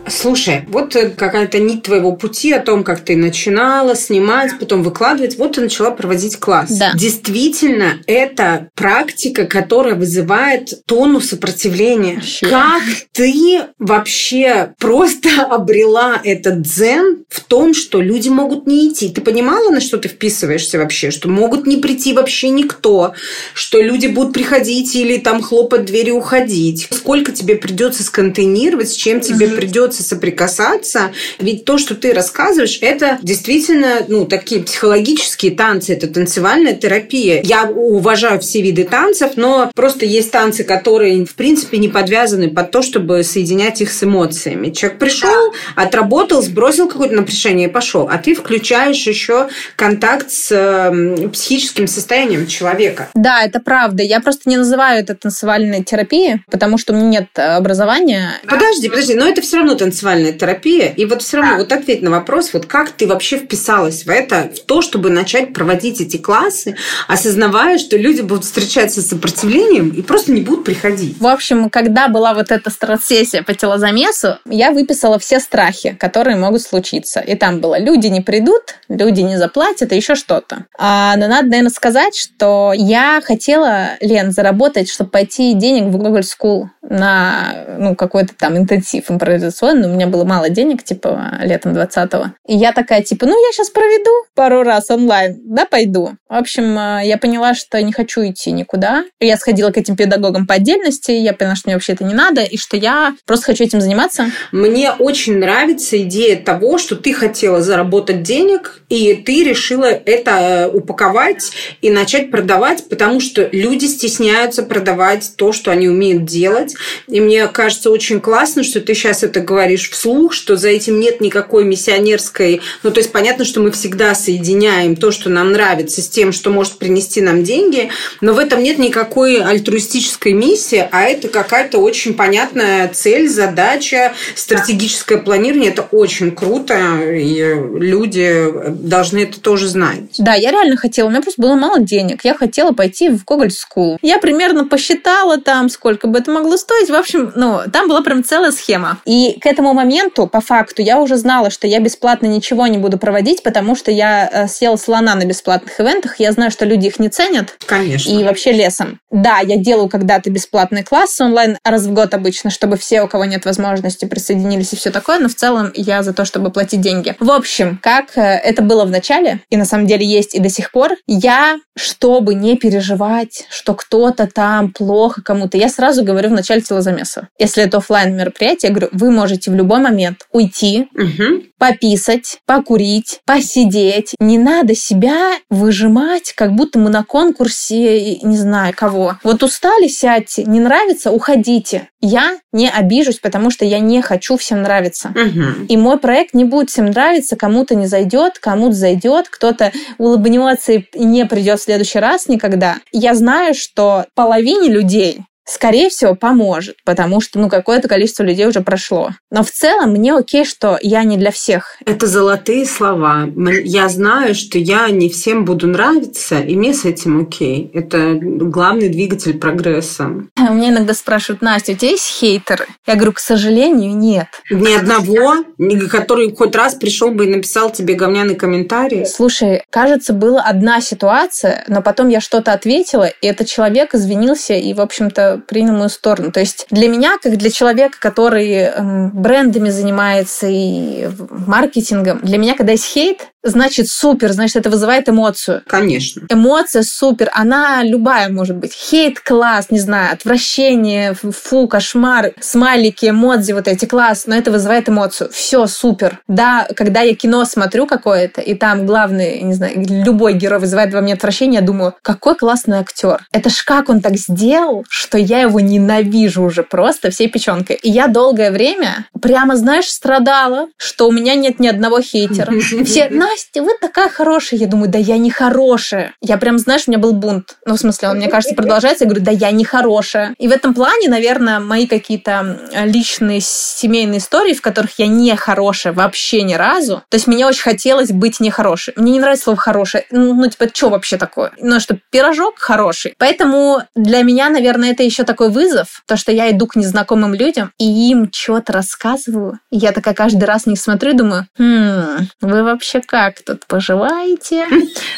Слушай, вот э, какая-то нить твоего пути о том, как ты начинала снимать, потом выкладывать. Вот ты начала проводить класс. Да. Действительно, это практика, которая вызывает тону сопротивления. Вообще. Как ты вообще просто обрела этот дзен в том, что люди могут не идти? Ты понимала, на что ты вписываешься вообще? Что могут не прийти вообще никто? Что люди будут приходить или там хлопать двери уходить? Сколько тебе придется сконтейнировать, с чем тебе придется придется соприкасаться. Ведь то, что ты рассказываешь, это действительно ну, такие психологические танцы, это танцевальная терапия. Я уважаю все виды танцев, но просто есть танцы, которые, в принципе, не подвязаны под то, чтобы соединять их с эмоциями. Человек пришел, отработал, сбросил какое-то напряжение и пошел. А ты включаешь еще контакт с э, психическим состоянием человека. Да, это правда. Я просто не называю это танцевальной терапией, потому что у меня нет образования. Подожди, подожди, но это все равно танцевальная терапия. И вот все равно, вот ответь на вопрос, вот как ты вообще вписалась в это, в то, чтобы начать проводить эти классы, осознавая, что люди будут встречаться с сопротивлением и просто не будут приходить. В общем, когда была вот эта страт-сессия по телозамесу, я выписала все страхи, которые могут случиться. И там было «люди не придут», «люди не заплатят» и еще что-то. А, но надо, наверное, сказать, что я хотела, Лен, заработать, чтобы пойти денег в Google School на ну, какой-то там интенсив импровизационный, но у меня было мало денег, типа, летом 20-го. И я такая, типа, ну, я сейчас проведу пару раз онлайн, да, пойду. В общем, э, я поняла, что не хочу идти никуда. Я сходила к этим педагогам по отдельности, я поняла, что мне вообще это не надо, и что я просто хочу этим заниматься. Мне очень нравится идея того, что ты хотела заработать денег, и ты решила это э, упаковать и начать продавать, потому что люди стесняются продавать то, что они умеют делать. И мне кажется очень классно, что ты сейчас это говоришь вслух, что за этим нет никакой миссионерской... Ну, то есть понятно, что мы всегда соединяем то, что нам нравится, с тем, что может принести нам деньги, но в этом нет никакой альтруистической миссии, а это какая-то очень понятная цель, задача, стратегическое планирование. Это очень круто, и люди должны это тоже знать. Да, я реально хотела. У меня просто было мало денег. Я хотела пойти в Гоголь School. Я примерно посчитала там, сколько бы это могло стоить. В общем, ну, там была прям целая схема. И к этому моменту, по факту, я уже знала, что я бесплатно ничего не буду проводить, потому что я э, съела слона на бесплатных ивентах. Я знаю, что люди их не ценят. Конечно. И вообще лесом. Да, я делаю когда-то бесплатные классы онлайн раз в год обычно, чтобы все, у кого нет возможности, присоединились и все такое. Но в целом я за то, чтобы платить деньги. В общем, как э, это было в начале, и на самом деле есть и до сих пор, я, чтобы не переживать, что кто-то там плохо кому-то, я сразу говорю в начале телозамеса. Если это офлайн мероприятие, я говорю, вы можете можете в любой момент уйти, угу. пописать, покурить, посидеть. Не надо себя выжимать, как будто мы на конкурсе, не знаю кого. Вот устали, сядьте. Не нравится, уходите. Я не обижусь, потому что я не хочу всем нравиться. Угу. И мой проект не будет всем нравиться, кому-то не зайдет, кому-то зайдет, кто-то улыбнется и не придет в следующий раз никогда. Я знаю, что половине людей скорее всего, поможет, потому что, ну, какое-то количество людей уже прошло. Но в целом мне окей, что я не для всех. Это золотые слова. Я знаю, что я не всем буду нравиться, и мне с этим окей. Это главный двигатель прогресса. У меня иногда спрашивают, Настя, у тебя есть хейтеры? Я говорю, к сожалению, нет. Ни одного, который хоть раз пришел бы и написал тебе говняный комментарий? Слушай, кажется, была одна ситуация, но потом я что-то ответила, и этот человек извинился и, в общем-то, принял мою сторону. То есть для меня, как для человека, который эм, брендами занимается и маркетингом, для меня, когда есть хейт, значит супер, значит это вызывает эмоцию. Конечно. Эмоция супер, она любая может быть. Хейт класс, не знаю, отвращение, фу, кошмар, смайлики, эмодзи, вот эти класс, но это вызывает эмоцию. Все супер. Да, когда я кино смотрю какое-то, и там главный, не знаю, любой герой вызывает во мне отвращение, я думаю, какой классный актер. Это ж как он так сделал, что я его ненавижу уже просто всей печенкой. И я долгое время прямо, знаешь, страдала, что у меня нет ни одного хейтера. Все, Настя, вы такая хорошая. Я думаю, да я не хорошая. Я прям, знаешь, у меня был бунт. Ну, в смысле, он, мне кажется, продолжается. Я говорю, да я не хорошая. И в этом плане, наверное, мои какие-то личные семейные истории, в которых я не хорошая вообще ни разу. То есть мне очень хотелось быть нехорошей. Мне не нравится слово «хорошая». Ну, ну типа, что вообще такое? Ну, что пирожок хороший. Поэтому для меня, наверное, это еще такой вызов, то, что я иду к незнакомым людям и им что-то рассказываю. Я такая каждый раз них смотрю и думаю, хм, вы вообще как? Как тут поживаете.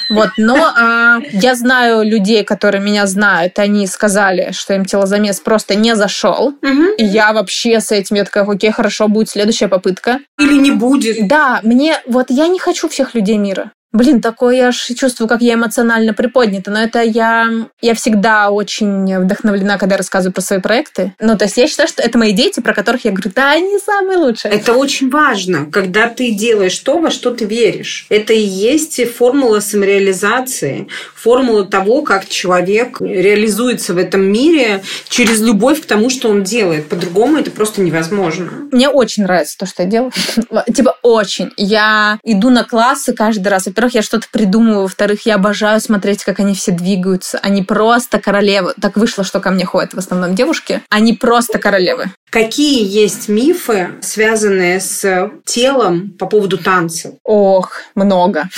Вот, но а, я знаю людей, которые меня знают, они сказали, что им телозамес просто не зашел. Угу. И я вообще с этим, я такая, окей, хорошо, будет следующая попытка. Или не будет. Да, мне, вот я не хочу всех людей мира. Блин, такое я аж чувствую, как я эмоционально приподнята. Но это я, я всегда очень вдохновлена, когда рассказываю про свои проекты. Ну, то есть я считаю, что это мои дети, про которых я говорю, да, они самые лучшие. Это очень важно, когда ты делаешь то, во что ты веришь. Это и есть формула самореализации, формула того, как человек реализуется в этом мире через любовь к тому, что он делает. По-другому это просто невозможно. Мне очень нравится то, что я делаю. типа очень. Я иду на классы каждый раз. Во-первых, во-первых, я что-то придумываю, во-вторых, я обожаю смотреть, как они все двигаются. Они просто королевы. Так вышло, что ко мне ходят в основном девушки. Они просто королевы. Какие есть мифы, связанные с телом по поводу танцев? Ох, много.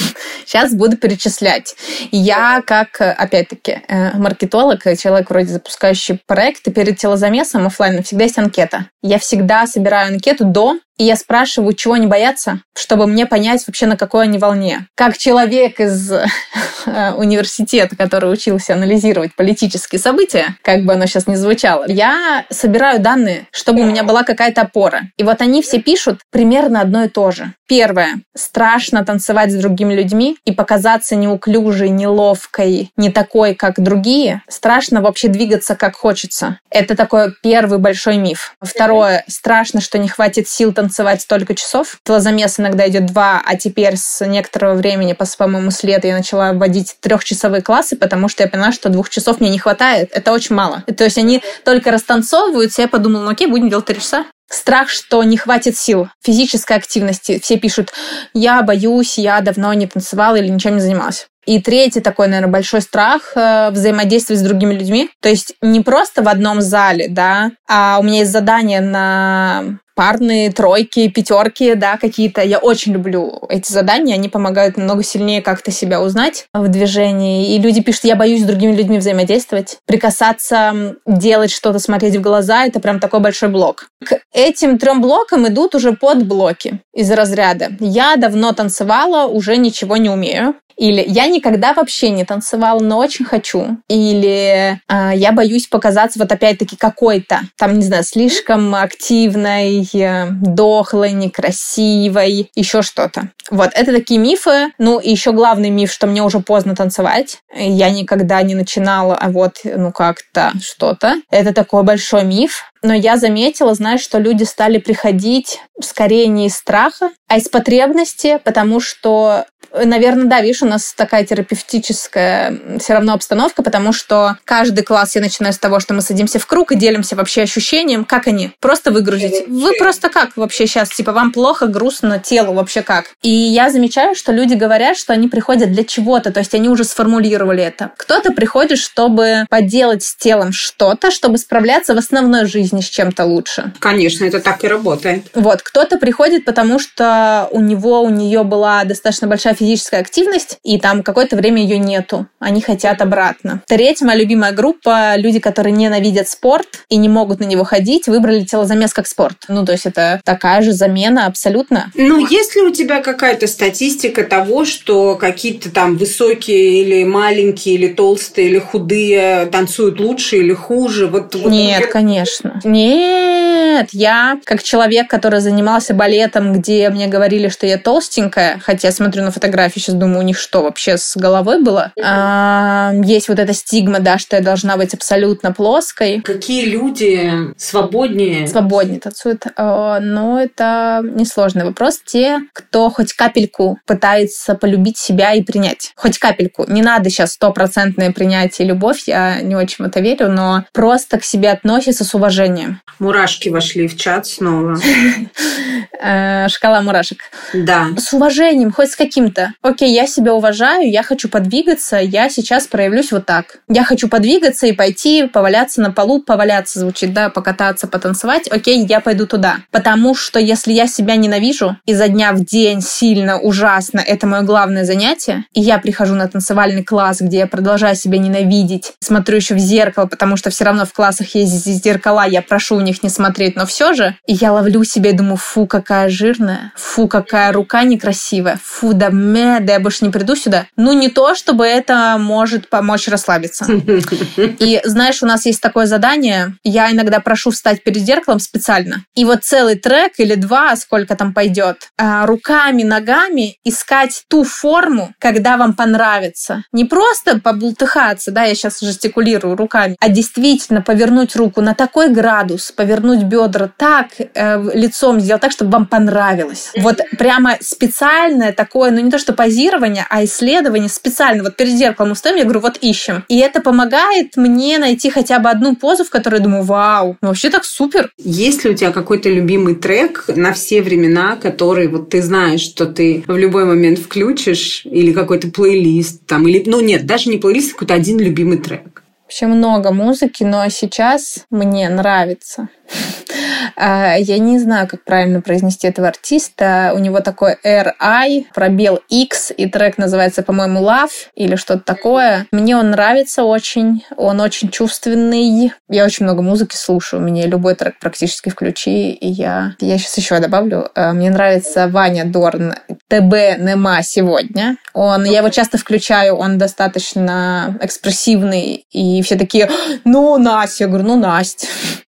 Сейчас буду перечислять. Я, как, опять-таки, э, маркетолог, человек вроде запускающий проекты, перед телозамесом офлайн всегда есть анкета. Я всегда собираю анкету до и я спрашиваю, чего они боятся, чтобы мне понять вообще, на какой они волне. Как человек из э, университета, который учился анализировать политические события, как бы оно сейчас ни звучало, я собираю данные, чтобы у меня была какая-то опора. И вот они все пишут примерно одно и то же. Первое. Страшно танцевать с другими людьми и показаться неуклюжей, неловкой, не такой, как другие. Страшно вообще двигаться, как хочется. Это такой первый большой миф. Второе. Страшно, что не хватит сил танцевать столько часов. Телозамес иногда идет два, а теперь с некоторого времени, по-моему, с лета я начала вводить трехчасовые классы, потому что я поняла, что двух часов мне не хватает. Это очень мало. То есть они только растанцовываются, я подумала, ну окей, будем делать три часа. Страх, что не хватит сил физической активности. Все пишут, я боюсь, я давно не танцевала или ничем не занималась. И третий такой, наверное, большой страх э, взаимодействовать с другими людьми. То есть не просто в одном зале, да, а у меня есть задание на парные тройки, пятерки, да, какие-то. Я очень люблю эти задания, они помогают намного сильнее как-то себя узнать в движении. И люди пишут, я боюсь с другими людьми взаимодействовать. Прикасаться, делать что-то, смотреть в глаза, это прям такой большой блок. К этим трем блокам идут уже подблоки из разряда. Я давно танцевала, уже ничего не умею. Или я никогда вообще не танцевала, но очень хочу. Или э, я боюсь показаться вот опять-таки какой-то, там, не знаю, слишком активной, э, дохлой, некрасивой, еще что-то. Вот, это такие мифы. Ну, и еще главный миф, что мне уже поздно танцевать. Я никогда не начинала, а вот, ну, как-то что-то. Это такой большой миф. Но я заметила, знаешь, что люди стали приходить скорее не из страха, а из потребности, потому что Наверное, да, видишь, у нас такая терапевтическая все равно обстановка, потому что каждый класс я начинаю с того, что мы садимся в круг и делимся вообще ощущением, как они. Просто выгрузить. Вы просто как вообще сейчас? Типа вам плохо, грустно, телу вообще как? И я замечаю, что люди говорят, что они приходят для чего-то, то есть они уже сформулировали это. Кто-то приходит, чтобы поделать с телом что-то, чтобы справляться в основной жизни с чем-то лучше. Конечно, это так и работает. Вот, кто-то приходит, потому что у него, у нее была достаточно большая физическая активность, и там какое-то время ее нету. Они хотят обратно. Третья моя любимая группа — люди, которые ненавидят спорт и не могут на него ходить, выбрали телозамес как спорт. Ну, то есть это такая же замена абсолютно. Ну, есть ли у тебя какая-то статистика того, что какие-то там высокие или маленькие, или толстые, или худые танцуют лучше или хуже? Вот, вот Нет, вот... конечно. Нет, я как человек, который занимался балетом, где мне говорили, что я толстенькая, хотя смотрю на фотографии фотографии, сейчас думаю, у них что вообще с головой было. А, есть вот эта стигма, да, что я должна быть абсолютно плоской. Какие люди свободнее? Свободнее танцуют. А, но это несложный вопрос. Те, кто хоть капельку пытается полюбить себя и принять. Хоть капельку. Не надо сейчас стопроцентное принятие и любовь, я не очень в это верю, но просто к себе относится с уважением. Мурашки вошли в чат снова. Э, шкала мурашек. Да. С уважением, хоть с каким-то это. Окей, я себя уважаю, я хочу подвигаться, я сейчас проявлюсь вот так. Я хочу подвигаться и пойти поваляться на полу, поваляться звучит, да, покататься, потанцевать. Окей, я пойду туда. Потому что если я себя ненавижу изо дня в день сильно, ужасно, это мое главное занятие, и я прихожу на танцевальный класс, где я продолжаю себя ненавидеть, смотрю еще в зеркало, потому что все равно в классах есть зеркала, я прошу у них не смотреть, но все же, и я ловлю себя и думаю, фу, какая жирная, фу, какая рука некрасивая, фу, да мэ, да я больше не приду сюда. Ну, не то, чтобы это может помочь расслабиться. И знаешь, у нас есть такое задание, я иногда прошу встать перед зеркалом специально, и вот целый трек или два, сколько там пойдет, а, руками, ногами искать ту форму, когда вам понравится. Не просто побултыхаться, да, я сейчас жестикулирую руками, а действительно повернуть руку на такой градус, повернуть бедра так, э, лицом сделать так, чтобы вам понравилось. Вот прямо специальное такое, ну не то, что позирование, а исследование специально. Вот перед зеркалом устаем, я говорю, вот ищем. И это помогает мне найти хотя бы одну позу, в которой я думаю, вау, ну вообще так супер. Есть ли у тебя какой-то любимый трек на все времена, который вот ты знаешь, что ты в любой момент включишь, или какой-то плейлист там, или, ну нет, даже не плейлист, а какой-то один любимый трек? Вообще много музыки, но сейчас мне нравится а, я не знаю, как правильно произнести этого артиста. У него такой R-I, пробел X, и трек называется, по-моему, Love или что-то такое. Мне он нравится очень, он очень чувственный. Я очень много музыки слушаю, мне любой трек практически включи, и я... Я сейчас еще добавлю. А, мне нравится Ваня Дорн ТБ Нема сегодня. Он, я его часто включаю, он достаточно экспрессивный, и все такие, ну, Настя, я говорю, ну, Настя.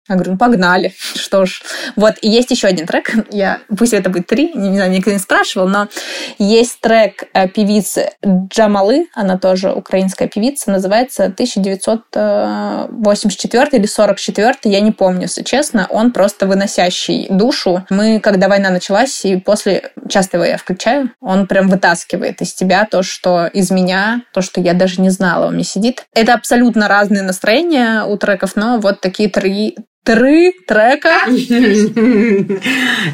Я говорю, ну погнали. Что ж. Вот, и есть еще один трек. Я, пусть это будет три, не, знаю, никто не спрашивал, но есть трек э, певицы Джамалы, она тоже украинская певица, называется 1984 или 44, я не помню, если честно. Он просто выносящий душу. Мы, когда война началась, и после, часто его я включаю, он прям вытаскивает из тебя то, что из меня, то, что я даже не знала, у меня сидит. Это абсолютно разные настроения у треков, но вот такие три три трека.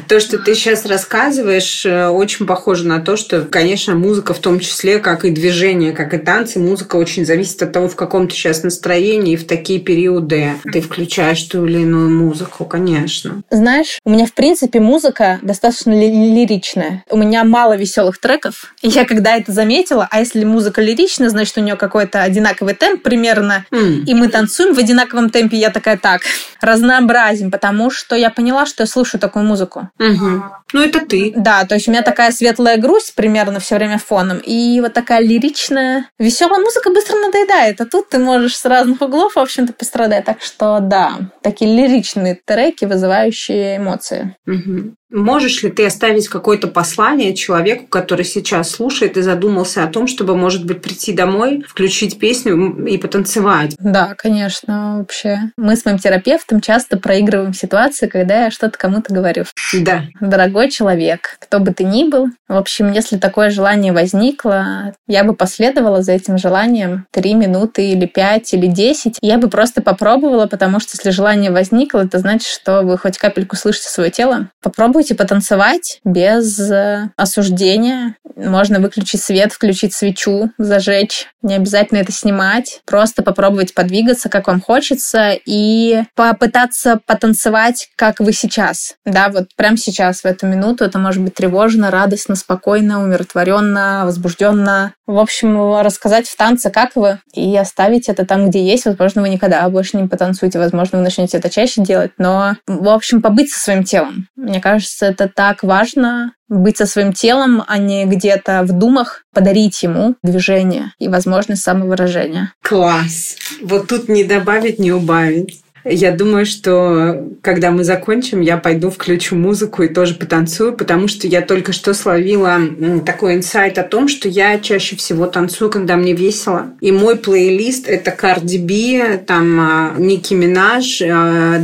То, что ты сейчас рассказываешь, э, очень похоже на то, что, конечно, музыка в том числе, как и движение, как и танцы, музыка очень зависит от того, в каком ты сейчас настроении, и в такие периоды ты включаешь ту или иную музыку, конечно. Знаешь, у меня, в принципе, музыка достаточно ли- лиричная. У меня мало веселых треков. И я когда это заметила, а если музыка лиричная, значит, у нее какой-то одинаковый темп примерно, mm. и мы танцуем в одинаковом темпе, я такая, так, раз разнообразим, потому что я поняла, что я слушаю такую музыку. Угу. Ну, это ты. Да, то есть у меня такая светлая грусть примерно все время фоном, и вот такая лиричная, веселая музыка быстро надоедает, а тут ты можешь с разных углов, в общем-то, пострадать. Так что да, такие лиричные треки, вызывающие эмоции. Угу. Можешь ли ты оставить какое-то послание человеку, который сейчас слушает и задумался о том, чтобы, может быть, прийти домой, включить песню и потанцевать? Да, конечно, вообще. Мы с моим терапевтом часто проигрываем ситуации, когда я что-то кому-то говорю. Да. Дорогой человек, кто бы ты ни был, в общем, если такое желание возникло, я бы последовала за этим желанием три минуты или пять или десять. Я бы просто попробовала, потому что если желание возникло, это значит, что вы хоть капельку слышите свое тело. Попробуйте попробуйте потанцевать без э, осуждения. Можно выключить свет, включить свечу, зажечь. Не обязательно это снимать. Просто попробовать подвигаться, как вам хочется, и попытаться потанцевать, как вы сейчас. Да, вот прямо сейчас, в эту минуту. Это может быть тревожно, радостно, спокойно, умиротворенно, возбужденно. В общем, рассказать в танце, как вы, и оставить это там, где есть. Возможно, вы никогда больше не потанцуете, возможно, вы начнете это чаще делать, но, в общем, побыть со своим телом. Мне кажется, кажется, это так важно быть со своим телом, а не где-то в думах, подарить ему движение и возможность самовыражения. Класс! Вот тут не добавить, не убавить. Я думаю, что когда мы закончим, я пойду включу музыку и тоже потанцую, потому что я только что словила такой инсайт о том, что я чаще всего танцую, когда мне весело. И мой плейлист — это Cardi B, там Ники Минаж,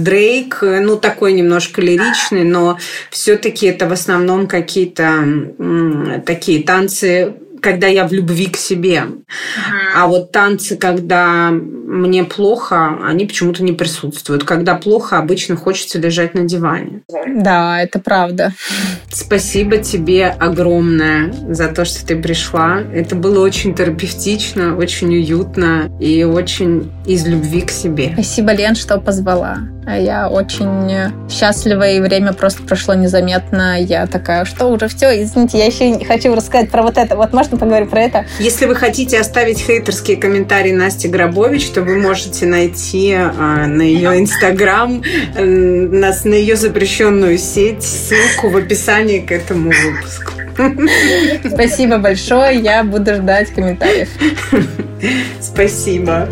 Дрейк, ну, такой немножко лиричный, но все таки это в основном какие-то такие танцы когда я в любви к себе. А вот танцы, когда мне плохо, они почему-то не присутствуют. Когда плохо, обычно хочется лежать на диване. Да, это правда. Спасибо тебе огромное за то, что ты пришла. Это было очень терапевтично, очень уютно и очень из любви к себе. Спасибо, Лен, что позвала. Я очень счастлива, и время просто прошло незаметно. Я такая, что уже все, извините, я еще хочу рассказать про вот это. Вот можно поговорить про это? Если вы хотите оставить хейтерские комментарии Насти Грабович, то вы можете найти а, на ее инстаграм, нас на ее запрещенную сеть, ссылку в описании к этому выпуску. Спасибо большое, я буду ждать комментариев. Спасибо.